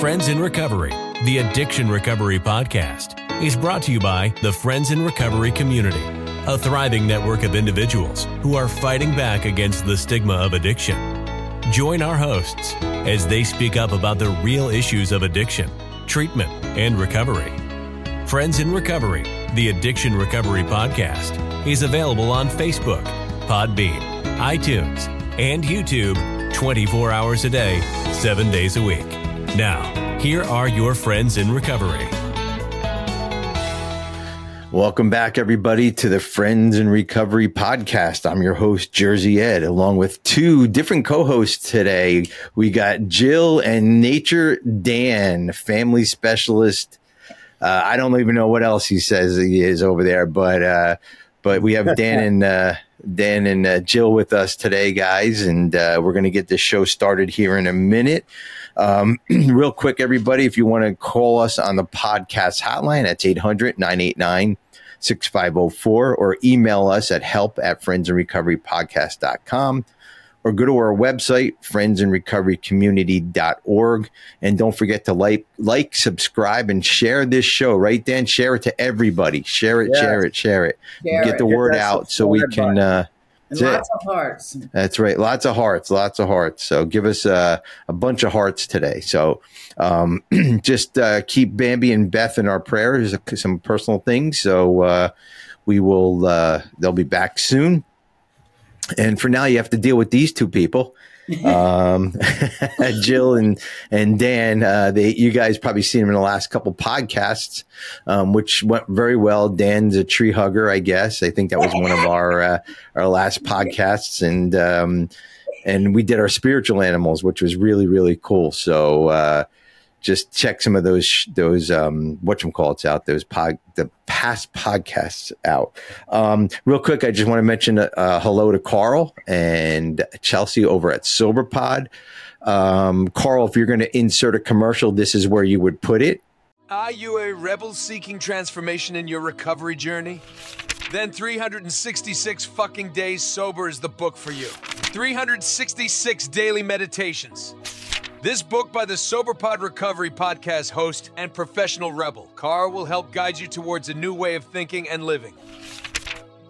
Friends in Recovery, the Addiction Recovery Podcast, is brought to you by the Friends in Recovery community, a thriving network of individuals who are fighting back against the stigma of addiction. Join our hosts as they speak up about the real issues of addiction, treatment, and recovery. Friends in Recovery, the Addiction Recovery Podcast, is available on Facebook, Podbean, iTunes, and YouTube 24 hours a day, 7 days a week. Now, here are your friends in recovery. Welcome back, everybody, to the Friends in Recovery podcast. I'm your host, Jersey Ed, along with two different co hosts today. We got Jill and Nature Dan, family specialist. Uh, I don't even know what else he says he is over there, but uh, but we have Dan and uh, Dan and uh, Jill with us today, guys, and uh, we're going to get this show started here in a minute. Um, real quick, everybody, if you want to call us on the podcast hotline, that's 800 989 6504 or email us at help at friendsinrecoverypodcast.com or go to our website, friendsinrecoverycommunity.org. And don't forget to like, like, subscribe, and share this show, right, Dan? Share it to everybody. Share it, share it, share it. Share Get the it. word out so we can. Uh, and lots it. of hearts. That's right. Lots of hearts. Lots of hearts. So give us uh, a bunch of hearts today. So um, just uh, keep Bambi and Beth in our prayers. Some personal things. So uh, we will. Uh, they'll be back soon. And for now, you have to deal with these two people um, Jill and and Dan, uh, they you guys probably seen them in the last couple podcasts, um, which went very well. Dan's a tree hugger, I guess. I think that was one of our uh, our last podcasts, and um, and we did our spiritual animals, which was really really cool. So. Uh, just check some of those those um what you call it's out those pod the past podcasts out. Um real quick i just want to mention uh, hello to carl and chelsea over at soberpod um carl if you're going to insert a commercial this is where you would put it. Are you a rebel seeking transformation in your recovery journey? Then 366 fucking days sober is the book for you. 366 daily meditations this book by the SoberPod Recovery podcast host and professional rebel, Carl will help guide you towards a new way of thinking and living.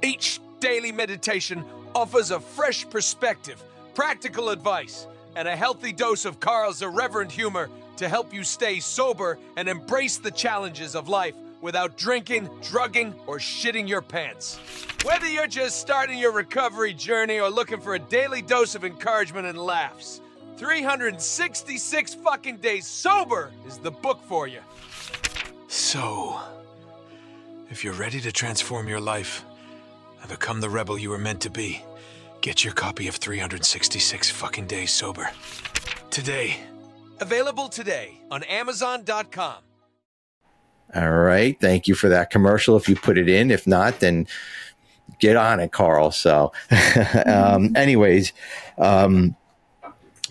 Each daily meditation offers a fresh perspective, practical advice, and a healthy dose of Carl's irreverent humor to help you stay sober and embrace the challenges of life without drinking, drugging, or shitting your pants. Whether you're just starting your recovery journey or looking for a daily dose of encouragement and laughs, 366 fucking days sober is the book for you. So, if you're ready to transform your life and become the rebel you were meant to be, get your copy of 366 fucking days sober. Today. Available today on Amazon.com. All right. Thank you for that commercial if you put it in. If not, then get on it, Carl. So, um, anyways, um,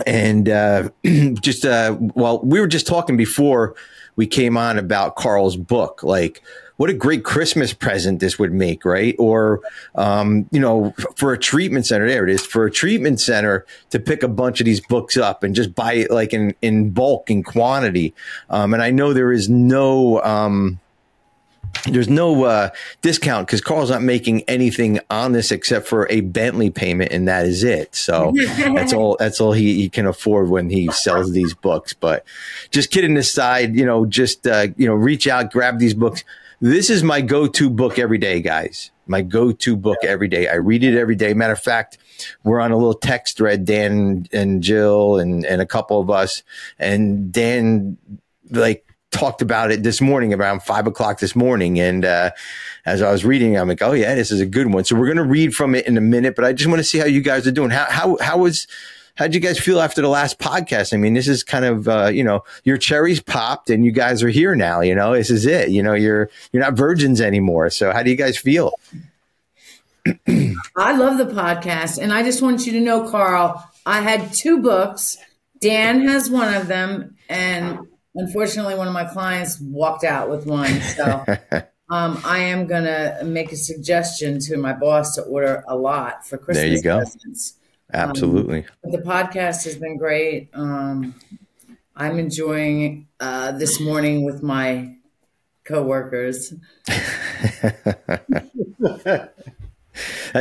and uh, just uh, well, we were just talking before we came on about Carl's book, like what a great Christmas present this would make, right? Or, um, you know, for a treatment center, there it is, for a treatment center to pick a bunch of these books up and just buy it like in, in bulk, in quantity. Um, and I know there is no, um, there's no uh, discount because Carl's not making anything on this except for a Bentley payment, and that is it. So that's all. That's all he, he, can afford when he sells these books. But just kidding aside, you know, just uh, you know, reach out, grab these books. This is my go-to book every day, guys. My go-to book every day. I read it every day. Matter of fact, we're on a little text thread, Dan and Jill and and a couple of us, and Dan like talked about it this morning around five o'clock this morning. And uh, as I was reading, I'm like, oh yeah, this is a good one. So we're going to read from it in a minute, but I just want to see how you guys are doing. How how how was how'd you guys feel after the last podcast? I mean, this is kind of uh, you know your cherries popped and you guys are here now. You know, this is it. You know, you're you're not virgins anymore. So how do you guys feel? I love the podcast, and I just want you to know, Carl. I had two books. Dan has one of them, and Unfortunately, one of my clients walked out with one. So um, I am going to make a suggestion to my boss to order a lot for Christmas. There you go. Presents. Absolutely. Um, the podcast has been great. Um, I'm enjoying uh, this morning with my coworkers.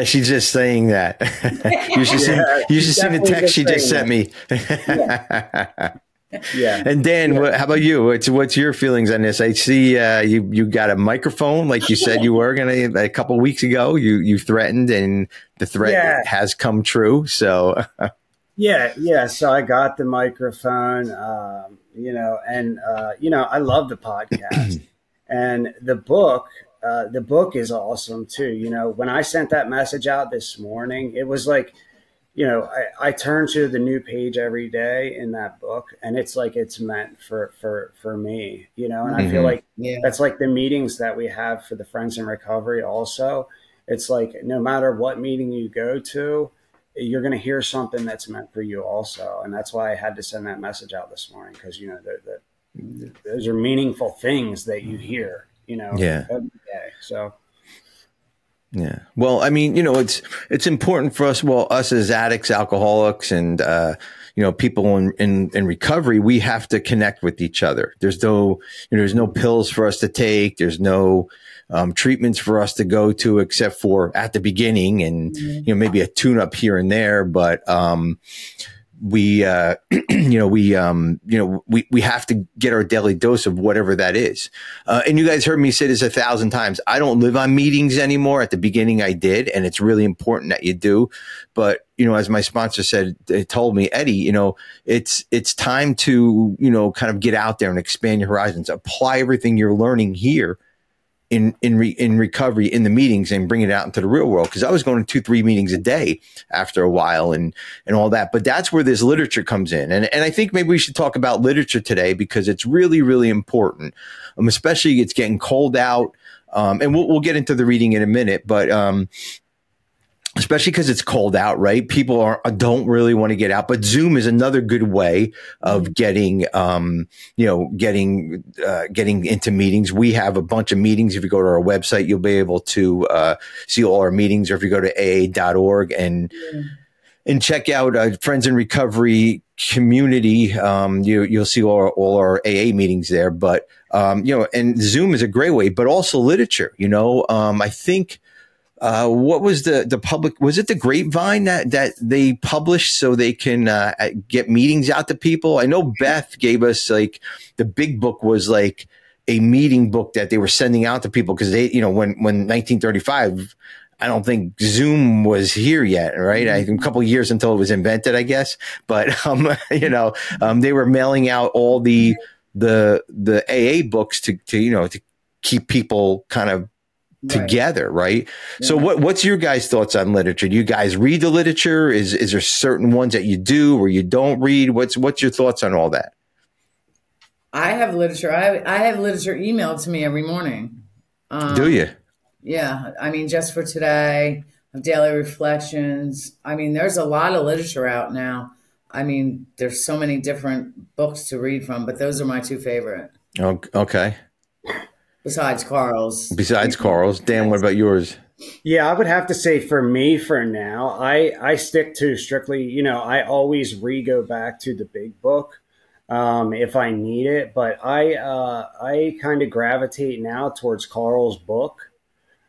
She's just saying that. you should see, you should see the text she just sent me. Yeah. And Dan, what, how about you? What's what's your feelings on this? I see uh, you you got a microphone, like you said you were gonna a couple weeks ago. You you threatened, and the threat Yeah. has come true. So Yeah, yeah. So I got the microphone, um, you know, and uh, you know, I love the podcast and the book. Uh, the book is awesome too. You know, when I sent that message out this morning, it was like, you know, I, I turn to the new page every day in that book, and it's like it's meant for for for me. You know, and I feel Mhm. like Yeah. that's like the meetings that we have for the friends in recovery also it's like no matter what meeting you go to you're going to hear something that's meant for you also and that's why i had to send that message out this morning because you know the, the, those are meaningful things that you hear you know Yeah. every day so Yeah. Well, I mean, you know, it's it's important for us. Well, us as addicts, alcoholics, and uh, you know, people in, in in recovery, we have to connect with each other. There's no, you know, there's no pills for us to take. There's no um, treatments for us to go to, except for at the beginning, and you know, maybe a tune up here and there. But um, we uh you know we um you know we we have to get our daily dose of whatever that is. Uh, and you guys heard me say this a thousand times. I don't live on meetings anymore. At the beginning i did and it's really important that you do. But you know as my sponsor said they told me eddie you know it's it's time to you know kind of get out there and expand your horizons. Apply everything you're learning here in in re, in recovery in the meetings and bring it out into the real world. Because I was going to two three meetings a day after a while and and all that. But that's where this literature comes in. And and I think maybe we should talk about literature today because it's really really important. Um, especially it's getting cold out. Um, and we'll we'll get into the reading in a minute but um especially because it's cold out, right? People are don't really want to get out, but Zoom is another good way of getting, um, you know, getting uh, getting into meetings. We have a bunch of meetings. If you go to our website, you'll be able to uh, see all our meetings, or if you go to aa.org and and check out uh, Friends in Recovery community, um, you you'll see all our, all our AA meetings there. But um, you know, and Zoom is a great way, but also literature. You know, um, I think uh, what was the the public was it the grapevine that that they published so they can uh, get meetings out to people i know beth gave us like the big book was like a meeting book that they were sending out to people because they you know when when 1935 I don't think Zoom was here yet, right? A couple years until it was invented, I guess. But um, you know, um, they were mailing out all the the the AA books to to you know to keep people kind of together, right? So what what's your guys' thoughts on literature? Do you guys read the literature? Is is there certain ones that you do or you don't read? What's what's your thoughts on all that? I have literature. I have, I have literature emailed to me every morning. Um, do you? Yeah. I mean, just for today, of daily reflections. I mean, there's a lot of literature out now. I mean, there's so many different books to read from, but those are my two favorite. Okay. Besides Carl's. Besides Carl's, Dan, what about yours? Yeah, I would have to say for me for now, I I stick to strictly, you know, I always re go back to the big book um, if I need it, but I uh, I kind of gravitate now towards Carl's book.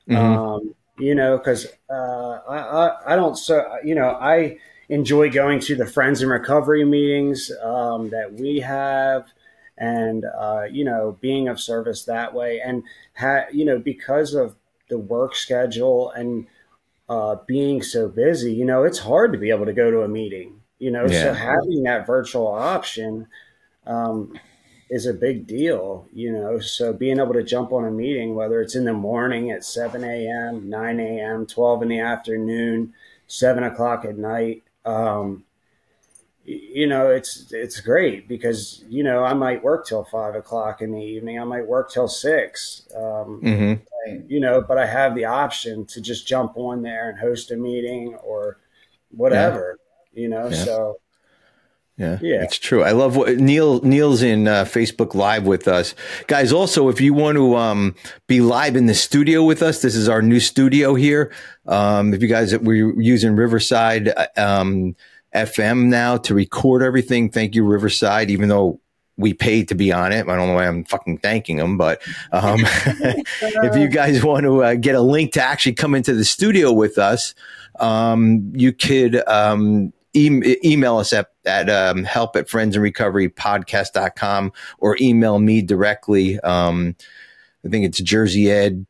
Mhm. Um, you know, because uh, I, I I don't so you know I enjoy going to the friends in recovery meetings um, that we have and uh, you know being of service that way. And ha- you know because of the work schedule and uh, being so busy you know it's hard to be able to go to a meeting you know? Yeah. so having that virtual option um, is a big deal you know? So being able to jump on a meeting whether it's in the morning at 7 a.m 9 a.m 12 in the afternoon 7 o'clock at night um, you know it's it's great because you know I might work till five o'clock in the evening. I might work till six. Um, Mm-hmm. you know, but I have the option to just jump on there and host a meeting or whatever. You know, Yeah. so Yeah, Yeah. it's true. I love what Neil Neil's in uh, Facebook Live with us, guys. Also, if you want to um, be live in the studio with us, this is our new studio here. Um, if you guys we're using Riverside uh, um, FM now to record everything, thank you Riverside. Even though we paid to be on it. I don't know why I'm fucking thanking them, but um, if you guys want to uh, get a link to actually come into the studio with us, um, you could um, e- email us at, at um, help at friends and recovery podcast.com or email me directly. Um, I think it's Jersey Ed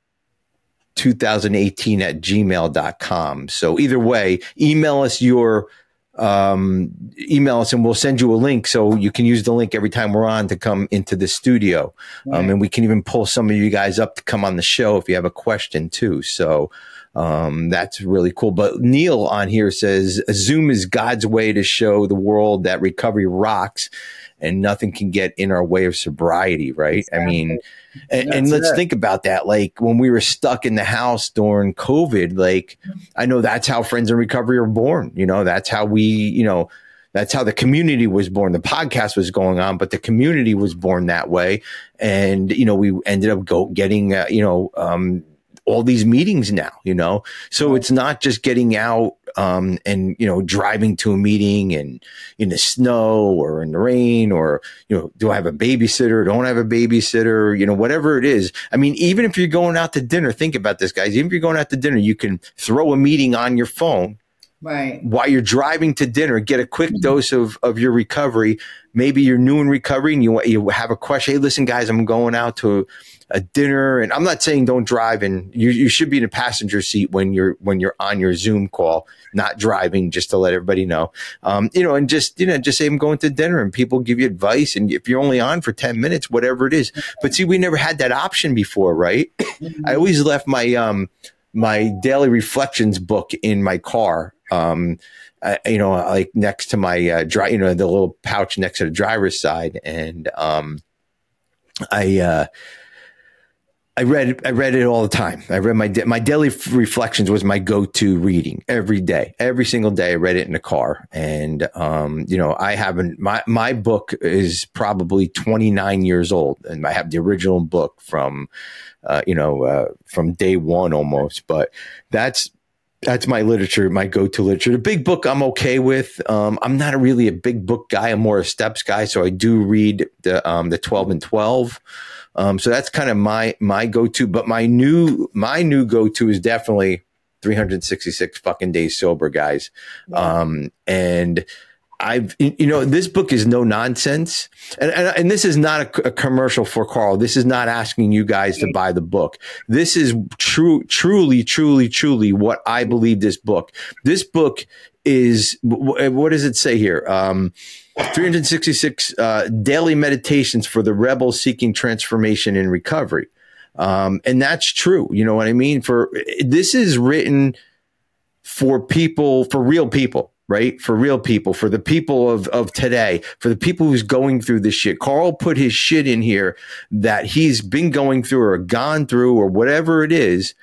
2018 at gmail.com. So either way, email us your um, email us and we'll send you a link so you can use the link every time we're on to come into the studio. Um, and we can even pull some of you guys up to come on the show if you have a question too. So um, that's really cool. But Neil on here says Zoom is God's way to show the world that recovery rocks and nothing can get in our way of sobriety, right? Exactly. I mean, and, and let's it. think about that. Like when we were stuck in the house during COVID, like I know that's how Friends in Recovery are born. You know, that's how we, you know, that's how the community was born. The podcast was going on, but the community was born that way. And, you know, we ended up go getting, uh, you know, um, all these meetings now, you know? So it's not just getting out, um, and, you know, driving to a meeting and in the snow or in the rain or, you know, do I have a babysitter? Don't I have a babysitter? You know, whatever it is. I mean, even if you're going out to dinner, think about this, guys. Even if you're going out to dinner, you can throw a meeting on your phone right. While you're driving to dinner get a quick mm-hmm. dose of of your recovery. Maybe you're new in recovery and you you have a question hey listen guys i'm going out to a dinner. And i'm not saying don't drive and you, you should be in a passenger seat when you're when you're on your zoom call not driving just to let everybody know. Um, you know and just you know just say i'm going to dinner and people give you advice. And if you're only on for 10 minutes whatever it is. But see we never had that option before right? Mm-hmm. i always left my um my daily reflections book in my car um, uh, you know, like next to my uh, dry, you know, the little pouch next to the driver's side, and um, I uh, I read I read it all the time. I read my my daily reflections was my go to reading every day, every single day. I read it in the car, and um, you know I haven't my my book is probably 29 years old, and I have the original book from uh, you know uh, from day one almost. But that's that's my literature, my go-to literature. The big book I'm okay with. Um, I'm not a really a big book guy. I'm more a steps guy, so I do read the um, the 12 and 12. Um, so that's kind of my my go to. But my new my new go to is definitely 366 fucking days sober, guys. Yeah. Um, and I've, you know, this book is no nonsense. And, and, and this is not a, a, commercial for Carl. This is not asking you guys to buy the book. This is true, truly, truly, truly what I believe this book. This book is, what does it say here? Um, 366 uh, daily meditations for the rebel seeking transformation and recovery. Um, and that's true. You know what I mean? For this is written for people, for real people, right? For real people, for the people of, of today, for the people who's going through this shit. Carl put his shit in here that he's been going through or gone through or whatever it is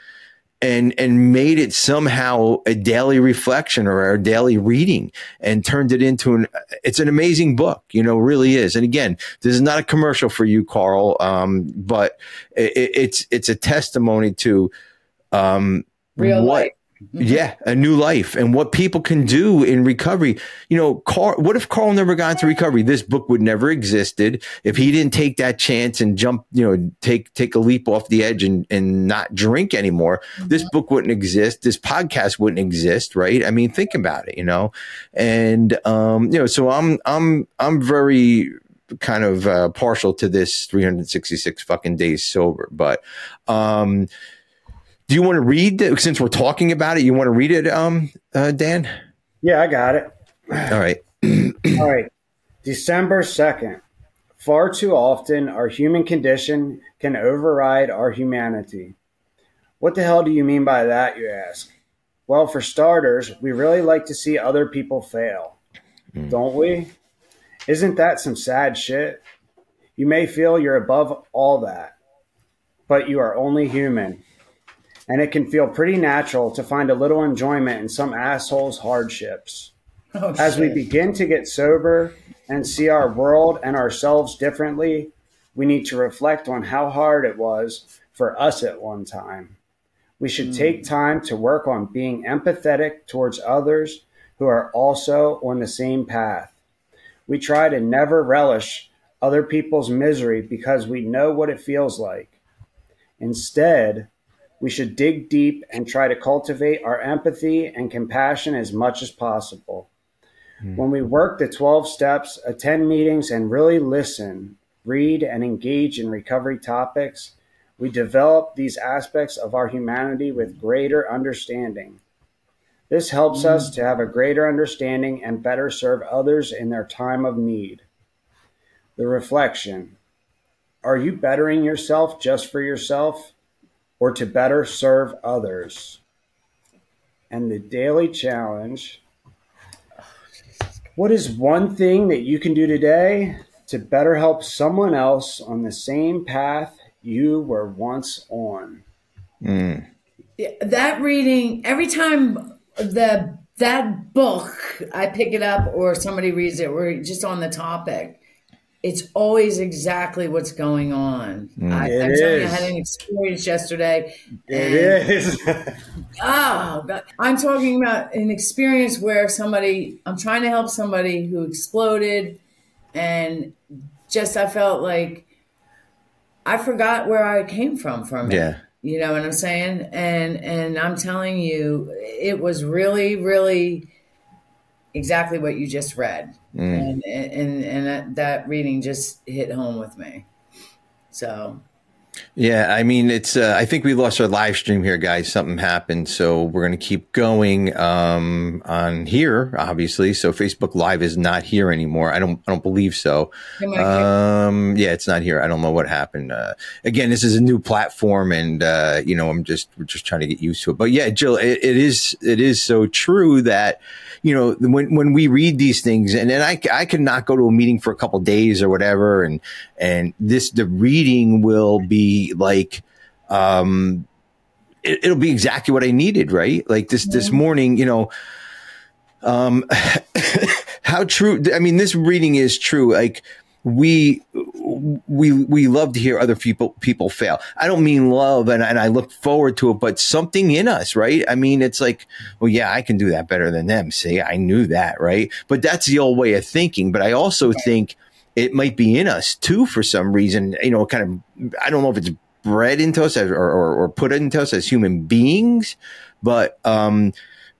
and and made it somehow a daily reflection or a daily reading and turned it into an it's an amazing book you know really is and again this is not a commercial for you carl um, but it, it's it's a testimony to um, real what life. Mm-hmm. Yeah, a new life and what people can do in recovery. You know, Carl, what if Carl never got into recovery? This book would never existed if he didn't take that chance and jump, you know, take take a leap off the edge and and not drink anymore. Mm-hmm. This book wouldn't exist. This podcast wouldn't exist, right? I mean, think about it, you know. And um, you know, so I'm I'm I'm very kind of uh, partial to this 366 fucking days sober, but um do you want to read it since we're talking about it? You want to read it, um, uh, Dan? Yeah, I got it. All right. All right. December 2nd. Far too often, our human condition can override our humanity. What the hell do you mean by that, you ask? Well, for starters, we really like to see other people fail, mm. don't we? Isn't that some sad shit? You may feel you're above all that, but you are only human and it can feel pretty natural to find a little enjoyment in some asshole's hardships. Oh, As we begin to get sober and see our world and ourselves differently, we need to reflect on how hard it was for us at one time. We should mm. take time to work on being empathetic towards others who are also on the same path. We try to never relish other people's misery because we know what it feels like. Instead, we should dig deep and try to cultivate our empathy and compassion as much as possible. Mm. When we work the 12 steps, attend meetings, and really listen, read, and engage in recovery topics, we develop these aspects of our humanity with greater understanding. This helps mm. us to have a greater understanding and better serve others in their time of need. The reflection Are you bettering yourself just for yourself? Or to better serve others. And the daily challenge what is one thing that you can do today to better help someone else on the same path you were once on? Mm. That reading, every time the that book I pick it up or somebody reads it, we're just on the topic it's always exactly what's going on. Mm. I, am telling you, I had an experience yesterday. It is. oh, God. I'm talking about an experience where somebody, I'm trying to help somebody who exploded, and just I felt like I forgot where I came from from it. Yeah. You know what I'm saying? And and I'm telling you, it was really, really exactly what you just read. Mm. And, and, and that, that reading just hit home with me. So yeah, I mean, it's. Uh, I think we lost our live stream here, guys. Something happened, so we're going to keep going um, on here, obviously. So Facebook Live is not here anymore. I don't. I don't believe so. Um, yeah, it's not here. I don't know what happened. Uh, again, this is a new platform, and uh, you know, I'm just we're just trying to get used to it. But yeah, Jill, it, it is it is so true that you know when when we read these things, and then I I could not go to a meeting for a couple days or whatever, and and this the reading will be like um it, will be exactly what I needed, right? Like this this morning, you know, um how true I mean this reading is true. Like we we we love to hear other people people fail. I don't mean love and, and I look forward to it, but something in us, right? I mean, it's like, well, yeah, I can do that better than them. See, I knew that, right? But that's the old way of thinking. But I also think it might be in us too for some reason. You know, kind of I don't know if it's bred into us or, or, or put into us as human beings, but um,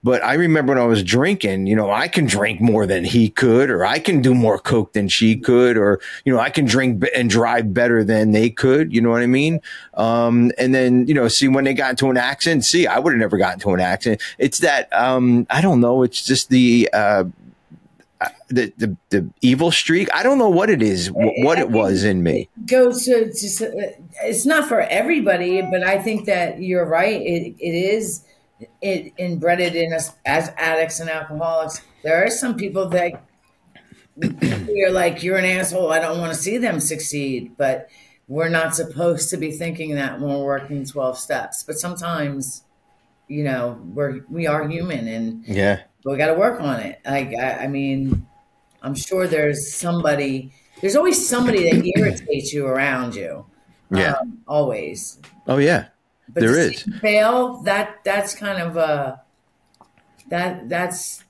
but I remember when I was drinking, you know, I can drink more than he could, or I can do more coke than she could, or you know, I can drink and drive better than they could. You know what I mean? Um, and then you know, see when they got into an accident, see, I would have never gotten into an accident. It's that um, I don't know. It's just the uh, the, the, the evil streak. I don't know what it is, what it was in me. Goes to just it's not for everybody, but I think that you're right. It it is it inbred in us as addicts and alcoholics. There are some people that you're like you're an asshole. I don't want to see them succeed, but we're not supposed to be thinking that when we're working twelve steps. But sometimes, you know, we're we are human, and yeah, we got to work on it. Like I, I mean I'm sure there's somebody. There's always somebody that irritates you around you. Yeah, um, always. Oh yeah, but there is. Fail that that's kind of a that that's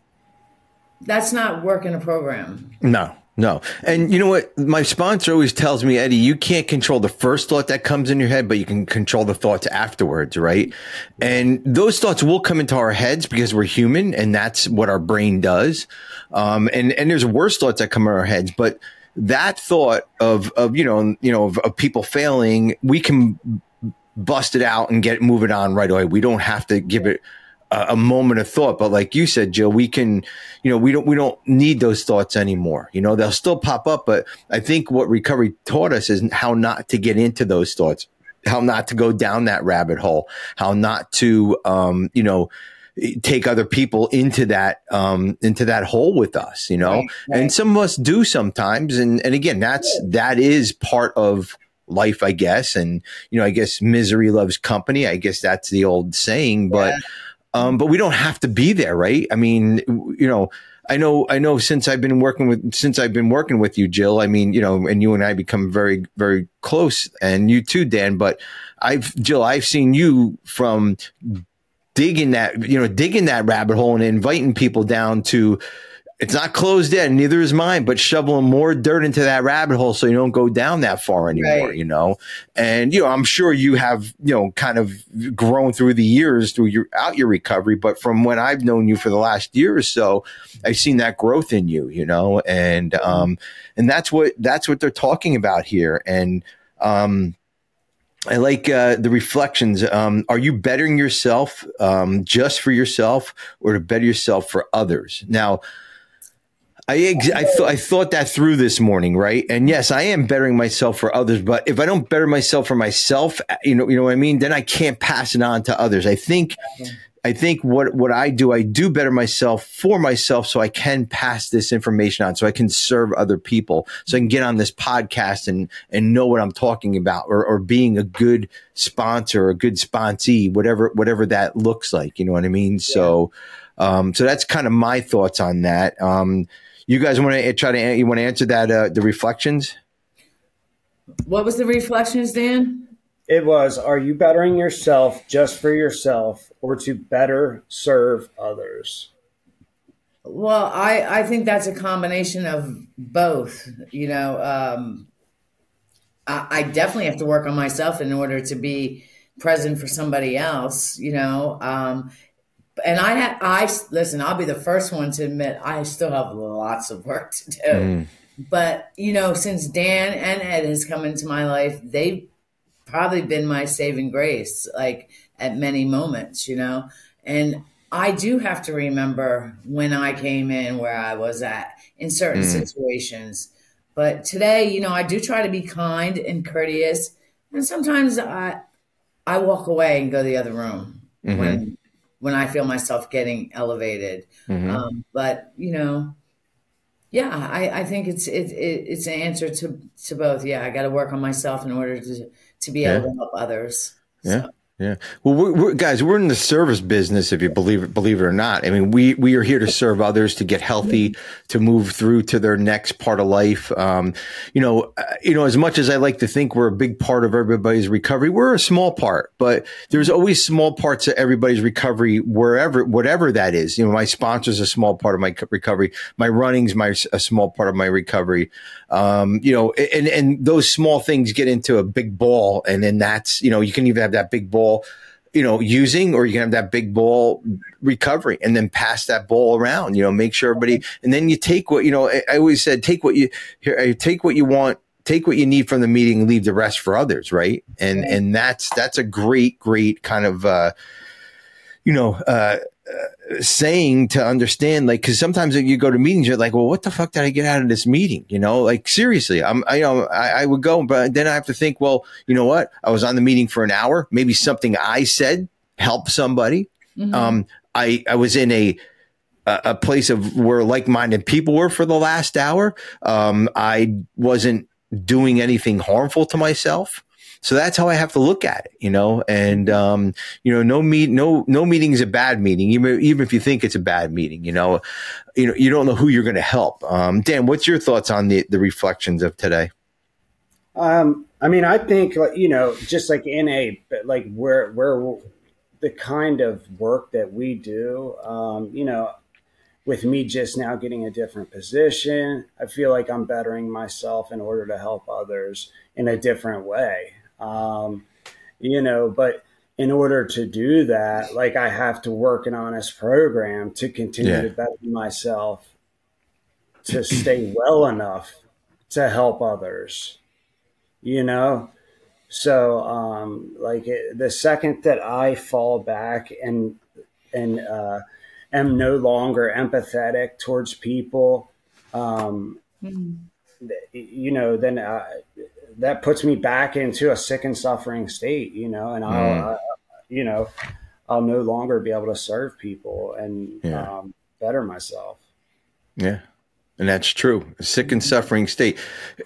that's not working a program. No, no. And you know what? My sponsor always tells me, Eddie, you can't control the first thought that comes in your head, but you can control the thoughts afterwards, right? And those thoughts will come into our heads because we're human and that's what our brain does. Um, and, and there's worse thoughts that come in our heads, but that thought of, of, you know, you know, of, of people failing, we can bust it out and get moving on right away. We don't have to give it a, moment of thought. But like you said, Jill, we can, you know, we don't we don't need those thoughts anymore. You know, they'll still pop up, but I think what recovery taught us is how not to get into those thoughts, how not to go down that rabbit hole, how not to, um, you know, take other people into that um into that hole with us you know right, right. and some of us do sometimes and and again that's that is part of life i guess and you know i guess misery loves company i guess that's the old saying but yeah um, but we don't have to be there, right? I mean, you know, I know, I know since I've been working with, since I've been working with you, Jill, I mean, you know, and you and I become very, very close and you too, Dan, but I've, Jill, I've seen you from digging that, you know, digging that rabbit hole and inviting people down to, it's not closed yet, neither is mine, but shoveling more dirt into that rabbit hole so you don't go down that far anymore, Right. you know? And, you know, I'm sure you have, you know, kind of grown through the years through your out your recovery, but from when I've known you for the last year or so, I've seen that growth in you, you know, and um and that's what that's what they're talking about here. And um I like uh, the reflections. Um, are you bettering yourself um, just for yourself, or to better yourself for others? Now, I ex- I, th- I thought that through this morning, right? And yes, I am bettering myself for others. But if I don't better myself for myself, you know, you know what I mean. Then I can't pass it on to others. I think, I think what what I do, I do better myself for myself, so I can pass this information on, so I can serve other people, so I can get on this podcast and and know what I'm talking about, or or being a good sponsor, a good sponsee, whatever whatever that looks like. You know what I mean? So, um, so that's kind of my thoughts on that. Um, you guys want to try to you want to answer that uh, the reflections? What was the reflections, Dan? It was, are you bettering yourself just for yourself or to better serve others? Well, I, I think that's a combination of both. You know, um, I, I definitely have to work on myself in order to be present for somebody else. You know, um, and I have I listen. I'll be the first one to admit I still have lots of work to do. Mm. But you know, since Dan and Ed has come into my life, they've probably been my saving grace, like at many moments. You know, and I do have to remember when I came in where I was at in certain mm. situations. But today, you know, I do try to be kind and courteous, and sometimes I I walk away and go the other room mm-hmm. when when I feel myself getting elevated. Um, but you know, yeah, I, I think it's it, it it's an answer to to both. Yeah, I got to work on myself in order to to be able to help others. Yeah. So, Yeah. Well, we're, we're, guys, we're in the service business, if you believe it, believe it or not. I mean, we, we are here to serve others, to get healthy, to move through to their next part of life. Um, you know, uh, you know, as much as I like to think we're a big part of everybody's recovery, we're a small part, but there's always small parts of everybody's recovery, wherever, whatever that is. You know, my sponsor's a small part of my recovery. My running's my, a small part of my recovery. Um, you know, and, and those small things get into a big ball. And then that's, you know, you can even have that big ball, you know, using, or you can have that big ball recovery and then pass that ball around, you know, make sure everybody, and then you take what, you know, I, I always said, take what you, here, take what you want, take what you need from the meeting, leave the rest for others. Right. And, and that's, that's a great, great kind of, uh, you know, uh, saying to understand like because sometimes you go to meetings you're like well what the fuck did i get out of this meeting? You know like seriously i'm i you know I, I would go but then i have to think well you know what? I was on the meeting for an hour. Maybe something i said helped somebody. Um i i was in a a a place of where like-minded people were for the last hour. Um i wasn't doing anything harmful to myself so that's how I have to look at it, you know. And um, you know, no meet, no no meeting is a bad meeting, even even if you think it's a bad meeting. You know, you know, you don't know who you're going to help. Um, Dan, what's your thoughts on the the reflections of today? Um, I mean, I think you know, just like in a like where where the kind of work that we do, um, you know, with me just now getting a different position, I feel like I'm bettering myself in order to help others in a different way. Um, you know, but in order to do that, like I have to work an honest program to continue Yeah. to better myself to stay well enough to help others you know so um like it, the second that i fall back and and uh am no longer empathetic towards people um you know then uh, that puts me back into a sick and suffering state you know and i'll uh, you know i'll no longer be able to serve people and Yeah. um, better myself Yeah. And that's true. A sick and suffering state.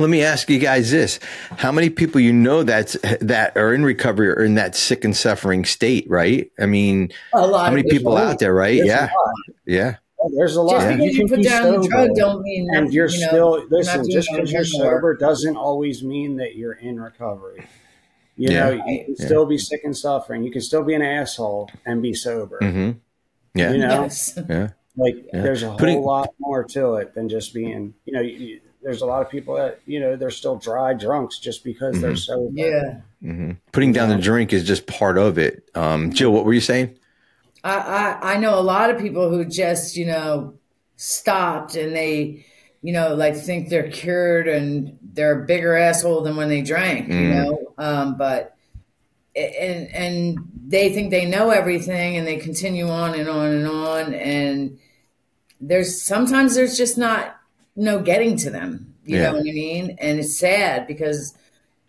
Let me ask you guys this. How many people you know that's that are in recovery are in that sick and suffering state, right? I mean, a lot how many people out there, right? There's a Yeah. Lot. There's a lot Just because you, can put be down the sober. drug don't mean and that, you're you know, still you're listen not just because you're anything sober doesn't always mean that you're in recovery you Yeah. know you can still be sick and suffering you can still be an asshole and be sober hmm Yeah. you know Yes. Yeah. Like Yeah. there's a whole Putting- lot more to it than just being, you know, you, there's a lot of people that, you know, they're still dry drunks just because they're so Yeah. Putting down the drink is just part of it. Um, Jill, what were you saying? I, I, I know a lot of people who just, you know, stopped and they, you know, like think they're cured and they're a bigger asshole than when they drank, you know. Um, but and and they think they know everything and they continue on and on and on and there's sometimes there's just not no getting to them. You Yeah. know what I mean? And it's sad because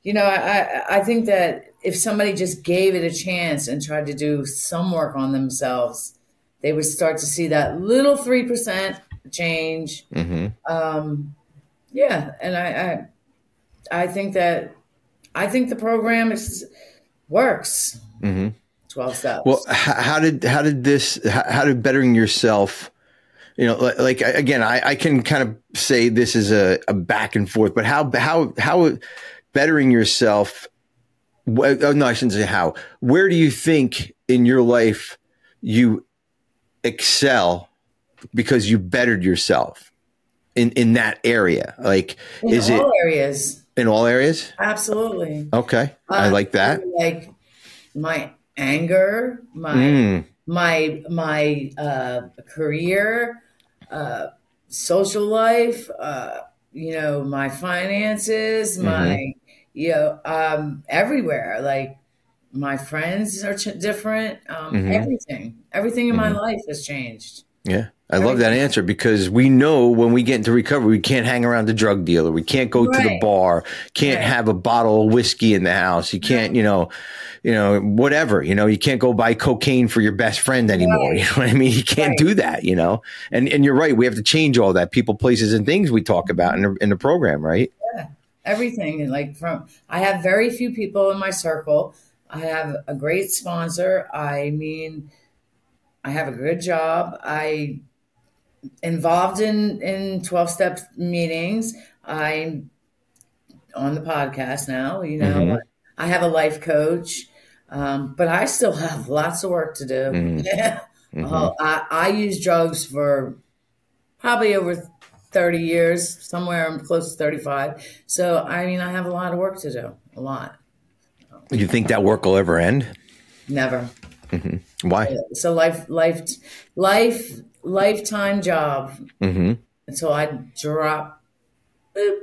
you know, I, I- I think that if somebody just gave it a chance and tried to do some work on themselves, they would start to see that little three percent change. Um, yeah, and I, I, I think that I think the program is works. Twelve steps. Well, how did how did this how, how did bettering yourself? You know, like, like again, I, I can kind of say this is a, a back and forth, but how how how bettering yourself? Oh, no, I shouldn't say how. Where do you think in your life you excel because you bettered yourself in in that area? Like, in is it areas, in all areas? absolutely. Okay, I Uh, like that. Like my anger, my Mm, my my uh, career, uh, social life, uh, you know, my finances, my you know, um, everywhere. Like my friends are ch- different. Um, Everything, everything in my life has changed. Yeah. I love that answer because we know when we get into recovery, we can't hang around the drug dealer. We can't go to the bar. Can't Right. have a bottle of whiskey in the house. You can't, you know, you know, whatever, you know, you can't go buy cocaine for your best friend anymore. Right. You know what I mean? You can't Right. do that, you know? And, and you're right. We have to change all that people, places and things we talk about in the, in the program, right? Everything and like from i have very few people in my circle. I have a great sponsor. I mean i have a good job. I involved in in 12 step meetings. I'm on the podcast now you know i have a life coach um, but i still have lots of work to do. Uh, I, I use drugs for probably over 30 years, somewhere I'm close to 35. So, I mean, I have a lot of work to do, a lot. You think that work will ever end? Never. Mm-hmm. Why? It's a life, life, life, lifetime job mm-hmm. until I drop. boop.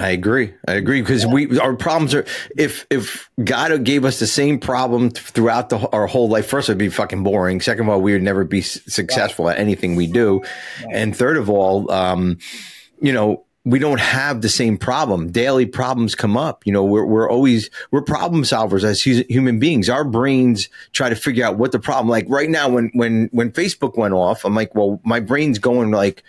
I agree. I agree because we our problems are if if God gave us the same problem throughout the, our whole life. First, it'd be fucking boring. Second of all, we would never be successful at anything we do. And third of all, um, you know, we don't have the same problem. Daily problems come up. You know, we're we're always we're problem solvers as human beings. Our brains try to figure out what the problem. Like right now, when when when Facebook went off, I'm like, well, my brain's going like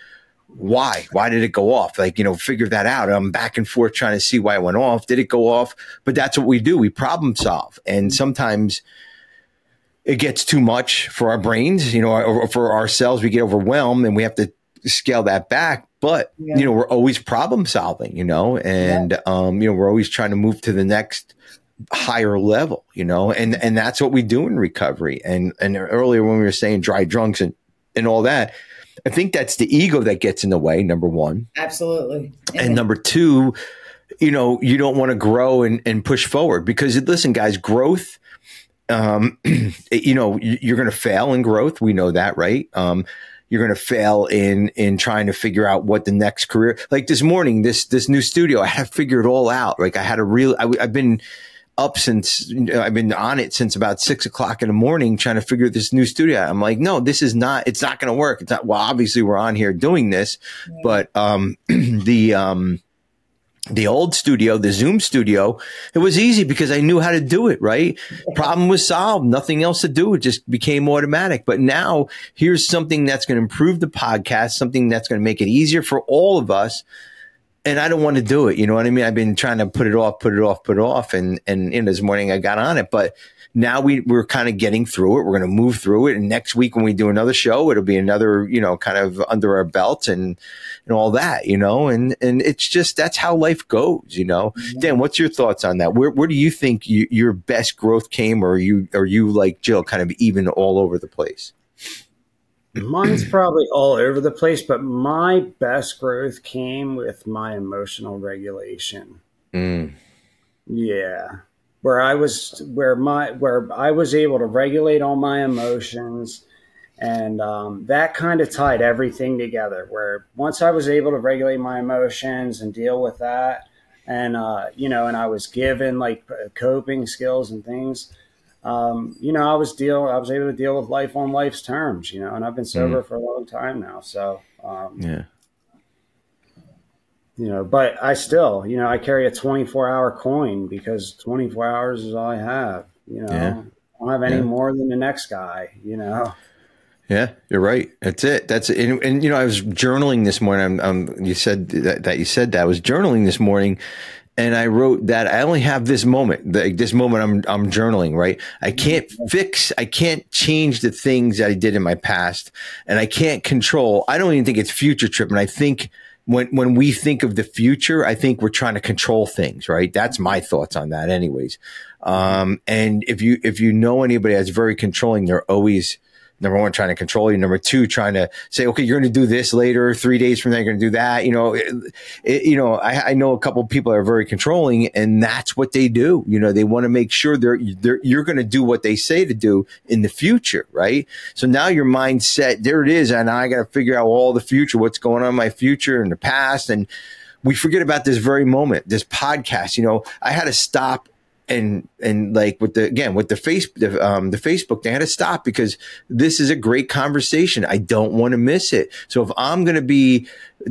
why? Why did it go off? Like, you know, figure that out. I'm back and forth trying to see why it went off. Did it go off? But that's what we do. We problem solve. And sometimes it gets too much for our brains, you know, or, or for ourselves. We get overwhelmed and we have to scale that back. But, Yeah. you know, we're always problem solving, you know, and, um, you know, we're always trying to move to the next higher level, you know, and, and that's what we do in recovery. And, and earlier when we were saying dry drunks and, and all that, I think that's the ego that gets in the way, number one. Absolutely. And number two, you know, you don't want to grow and, and push forward because listen, guys, growth, um, you know, you- you're going to fail in growth. We know that, right? Um, you're going to fail in, in trying to figure out what the next career, like this morning, this, this new studio, I had to figure it all out. Like I had a real, I, I've been up since I've been on it since about six o'clock in the morning trying to figure this new studio out. I'm like, no, this is not, it's not going to work. It's not, well, obviously we're on here doing this, but, um, the, um, the old studio, the Zoom studio, it was easy because I knew how to do it, right? Problem was solved. Nothing else to do. It just became automatic. But now here's something that's going to improve the podcast, something that's going to make it easier for all of us. And I don't want to do it. You know what I mean? I've been trying to put it off, put it off, put it off. And, and, and this morning I got on it, but now we, we're kind of getting through it. We're going to move through it. And next week when we do another show, it'll be another, you know, kind of under our belt and, and all that, you know, and, and it's just, that's how life goes, you know. Mm-hmm. Dan, what's your thoughts on that? Where, where do you think you, your best growth came or are you, or you like Jill kind of even all over the place? Mine's probably all over the place, but my best growth came with my emotional regulation. Mm. Yeah. Where I was where my where I was able to regulate all my emotions and um, that kind of tied everything together where once I was able to regulate my emotions and deal with that and uh, you know and I was given like coping skills and things um, you know, I was deal, I was able to deal with life on life's terms, you know, and I've been sober mm. for a long time now. So, um, yeah, you know, but I still, you know, I carry a 24 hour coin because 24 hours is all I have, you know, yeah. I don't have any yeah. more than the next guy, you know? Yeah, you're right. That's it. That's it. And, and you know, I was journaling this morning. I'm, I'm, you said that, that you said that I was journaling this morning and I wrote that I only have this moment. The, this moment I'm I'm journaling, right? I can't fix, I can't change the things that I did in my past, and I can't control. I don't even think it's future trip, and I think when when we think of the future, I think we're trying to control things, right? That's my thoughts on that, anyways. Um, and if you if you know anybody that's very controlling, they're always number one, trying to control you. Number two, trying to say, okay, you're going to do this later. Three days from now, you're going to do that. You know, it, it, you know, I, I, know a couple people are very controlling, and that's what they do. You know, they want to make sure they're, they're you're going to do what they say to do in the future, right? So now your mindset, there it is, and I got to figure out all the future, what's going on in my future and the past, and we forget about this very moment, this podcast. You know, I had to stop and and like with the again with the face the, um, the Facebook, they had to stop because this is a great conversation. I don't want to miss it. So if I'm going to be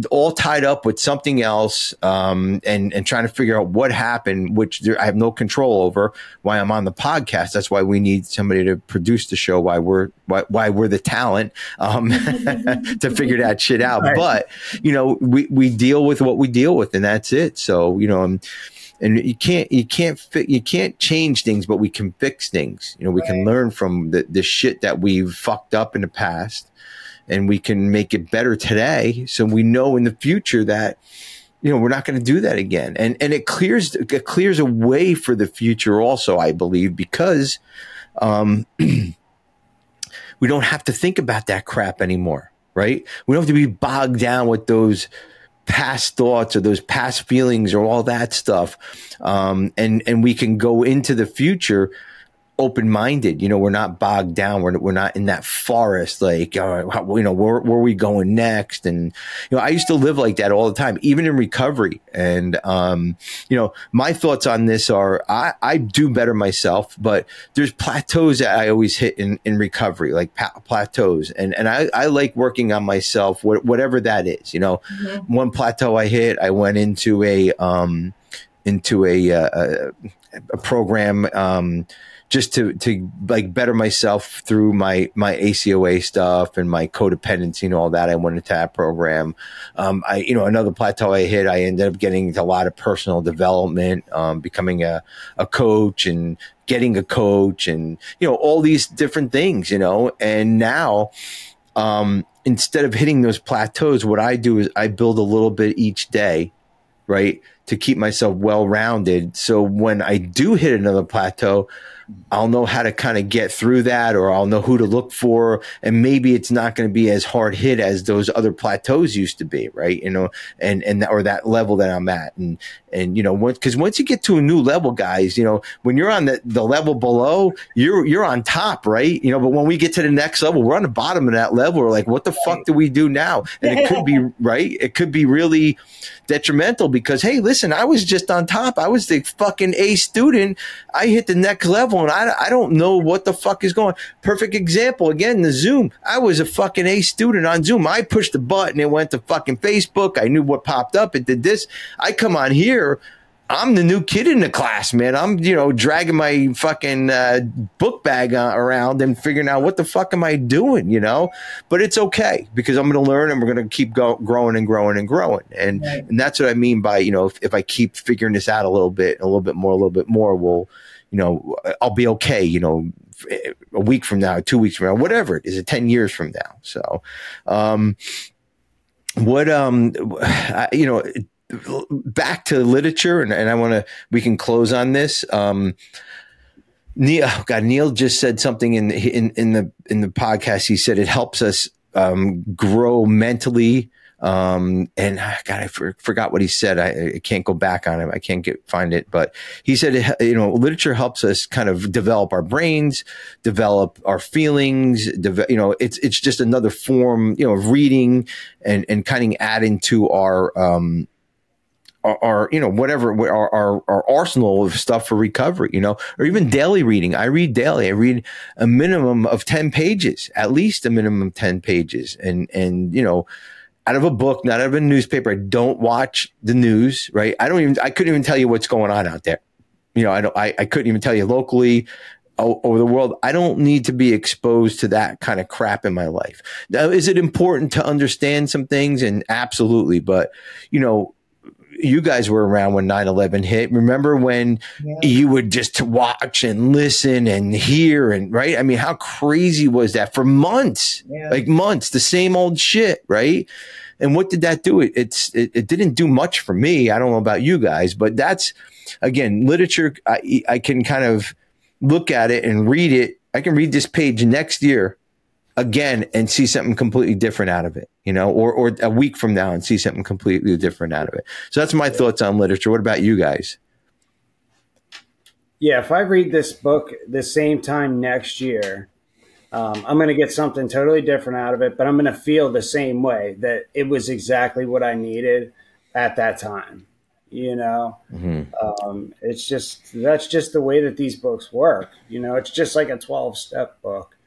all tied up with something else um, and and trying to figure out what happened, which there, I have no control over, why I'm on the podcast. That's why we need somebody to produce the show. Why we're why, why we're the talent um, to figure that shit out. Right. But you know, we we deal with what we deal with, and that's it. So you know. I'm, and you can't you can't you can't change things, but we can fix things. You know, we right. can learn from the the shit that we've fucked up in the past, and we can make it better today. So we know in the future that you know we're not going to do that again, and and it clears it clears a way for the future also. I believe because um, we don't have to think about that crap anymore, right? We don't have to be bogged down with those past thoughts or those past feelings or all that stuff. Um, and, and we can go into the future open minded. You know, we're not bogged down. We're, we're not in that forest, like, uh, how, you know, where, where are we going next? And, you know, I used to live like that all the time, even in recovery. And, um, you know, my thoughts on this are I, I do better myself, but there's plateaus that I always hit in, in recovery, like pa- plateaus. And, and I, I like working on myself, wh- whatever that is. You know, mm-hmm. one plateau I hit, I went into a, um, into a, uh, a, program, um, just to to like better myself through my my ACOA stuff and my codependency and all that. I went into that program. Um, I you know another plateau I hit. I ended up getting a lot of personal development, um, becoming a a coach and getting a coach and you know all these different things. You know, and now. Um, instead of hitting those plateaus, what I do is I build a little bit each day, right? To keep myself well rounded. So when I do hit another plateau, I'll know how to kind of get through that or I'll know who to look for. And maybe it's not going to be as hard hit as those other plateaus used to be, right? You know, and, and, or that level that I'm at. And, and, you know, once, cause once you get to a new level, guys, you know, when you're on the, the level below, you're, you're on top, right? You know, but when we get to the next level, we're on the bottom of that level. We're like, what the fuck do we do now? And it could be, right? It could be really detrimental because, hey, listen, I was just on top. I was the fucking A student. I hit the next level and I, I don't know what the fuck is going. Perfect example again, the Zoom. I was a fucking A student on Zoom. I pushed the button, it went to fucking Facebook. I knew what popped up. It did this. I come on here. I'm the new kid in the class, man. I'm, you know, dragging my fucking uh, book bag uh, around and figuring out what the fuck am I doing, you know? But it's okay because I'm going to learn and we're going to keep go- growing and growing and growing. And right. and that's what I mean by, you know, if, if I keep figuring this out a little bit, a little bit more, a little bit more, we'll, you know, I'll be okay, you know, a week from now, two weeks from now, whatever it is, it 10 years from now. So, um, what, um, I, you know, back to literature and, and I want to, we can close on this. Um, Neil, oh God, Neil just said something in, in, in the, in the podcast. He said, it helps us um, grow mentally. Um, and ah, God, I for, forgot what he said. I, I, can't go back on him. I can't get find it, but he said, you know, literature helps us kind of develop our brains, develop our feelings. you know, it's it's just another form, you know, of reading and and kind of adding to our um, our, our, you know whatever our, our, our arsenal of stuff for recovery you know or even daily reading i read daily i read a minimum of 10 pages at least a minimum of 10 pages and and you know out of a book not out of a newspaper i don't watch the news right i don't even i couldn't even tell you what's going on out there you know i don't i, I couldn't even tell you locally over the world. I don't need to be exposed to that kind of crap in my life. Now, is it important to understand some things? And absolutely, but you know, you guys were around when 9-11 hit. Remember when yeah. you would just watch and listen and hear and right? I mean how crazy was that for months? Yeah. like months the same old shit right? And what did that do? It it's it, it, didn't do much for me. I don't know about you guys but that's again literature I, I can kind of look at it and read it. I can read this page next year again and see something completely different out of it, you know, or, or a week from now and see something completely different out of it. So that's my thoughts on literature. What about you guys? Yeah, if I read this book the same time next year, um, I'm going to get something totally different out of it, but I'm going to feel the same way that it was exactly what I needed at that time. You know, mm-hmm. um, it's just that's just the way that these books work. You know, it's just like a 12 step book.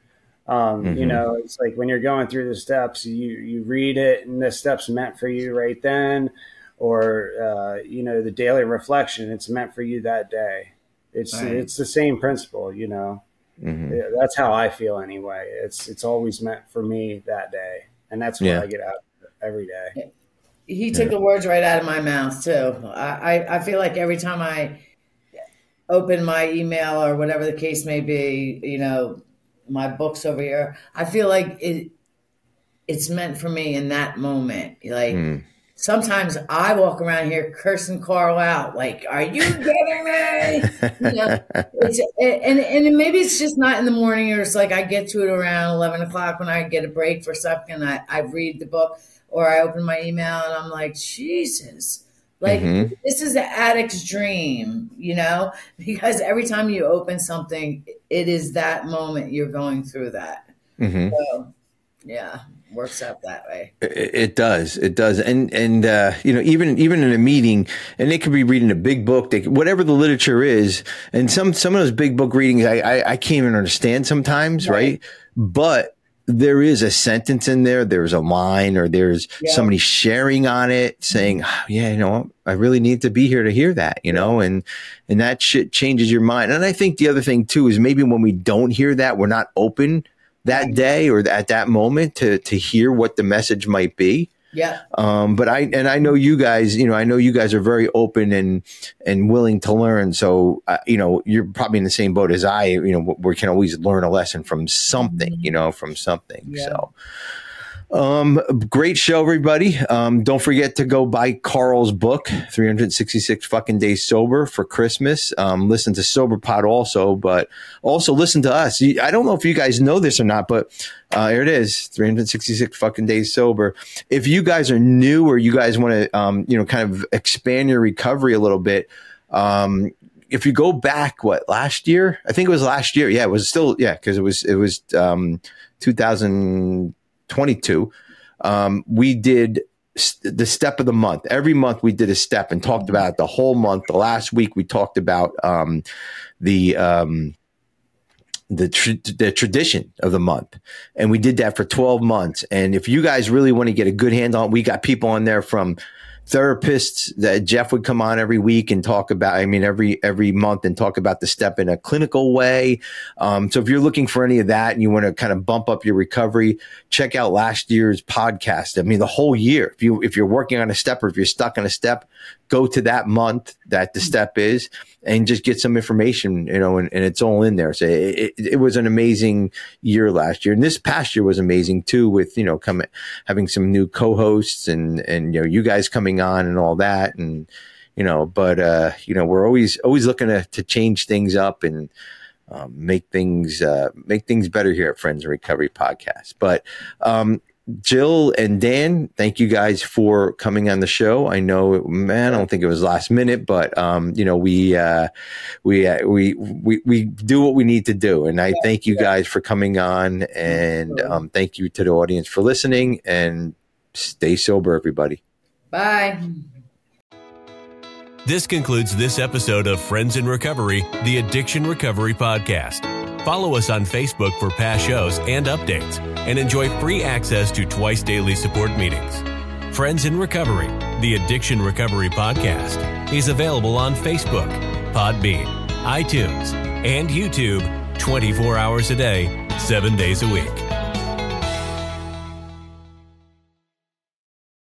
Um, mm-hmm. You know, it's like when you're going through the steps, you you read it, and the steps meant for you right then, or uh, you know, the daily reflection, it's meant for you that day. It's right. it's the same principle, you know. Mm-hmm. That's how I feel anyway. It's it's always meant for me that day, and that's what yeah. I get out every day. He took yeah. the words right out of my mouth too. I, I, I feel like every time I open my email or whatever the case may be, you know, my books over here. I feel like it it's meant for me in that moment. Like mm. sometimes I walk around here cursing Carl out, like, "Are you getting me?" you know, it's, and and maybe it's just not in the morning, or it's like I get to it around eleven o'clock when I get a break for something. I I read the book or I open my email and I'm like, Jesus. Like mm-hmm. this is an addict's dream, you know, because every time you open something, it is that moment you're going through that. Mm-hmm. So, yeah, works out that way. It, it does. It does. And and uh, you know, even even in a meeting, and they could be reading a big book, they, whatever the literature is, and some some of those big book readings, I I, I can't even understand sometimes, right? right? But there is a sentence in there, there's a line, or there's yeah. somebody sharing on it mm-hmm. saying, oh, yeah, you know, I really need to be here to hear that, you know, and, and that shit changes your mind. And I think the other thing too is maybe when we don't hear that, we're not open that day or at that moment to, to hear what the message might be. Yeah. Um, but I and I know you guys. You know, I know you guys are very open and and willing to learn. So uh, you know, you're probably in the same boat as I. You know, we can always learn a lesson from something. You know, from something. Yeah. So. Um, great show, everybody. Um, don't forget to go buy Carl's book, 366 fucking days sober for Christmas. Um, listen to Sober Pod also, but also listen to us. I don't know if you guys know this or not, but, uh, here it is, 366 fucking days sober. If you guys are new or you guys want to, um, you know, kind of expand your recovery a little bit, um, if you go back, what last year? I think it was last year. Yeah, it was still yeah, because it was it was um, 2000 22, um, we did st- the step of the month. Every month we did a step and talked about it the whole month. The last week we talked about um, the um, the tr- the tradition of the month, and we did that for 12 months. And if you guys really want to get a good handle on, we got people on there from therapists that Jeff would come on every week and talk about, I mean, every, every month and talk about the step in a clinical way. Um, so if you're looking for any of that and you want to kind of bump up your recovery, check out last year's podcast. I mean, the whole year, if you, if you're working on a step or if you're stuck on a step, go to that month that the step is and just get some information, you know, and, and it's all in there. So it, it, it, was an amazing year last year. And this past year was amazing too, with, you know, coming, having some new co-hosts and, and, you know, you guys coming on and all that. And, you know, but, uh, you know, we're always, always looking to, to change things up and, um, make things, uh, make things better here at Friends in Recovery podcast. But, um, Jill and Dan, thank you guys for coming on the show. I know, man, I don't think it was last minute, but um, you know, we uh, we uh, we we we do what we need to do, and I thank you guys for coming on, and um, thank you to the audience for listening, and stay sober, everybody. Bye. This concludes this episode of Friends in Recovery, the Addiction Recovery Podcast. Follow us on Facebook for past shows and updates, and enjoy free access to twice daily support meetings. Friends in Recovery, the Addiction Recovery Podcast, is available on Facebook, Podbean, iTunes, and YouTube 24 hours a day, 7 days a week.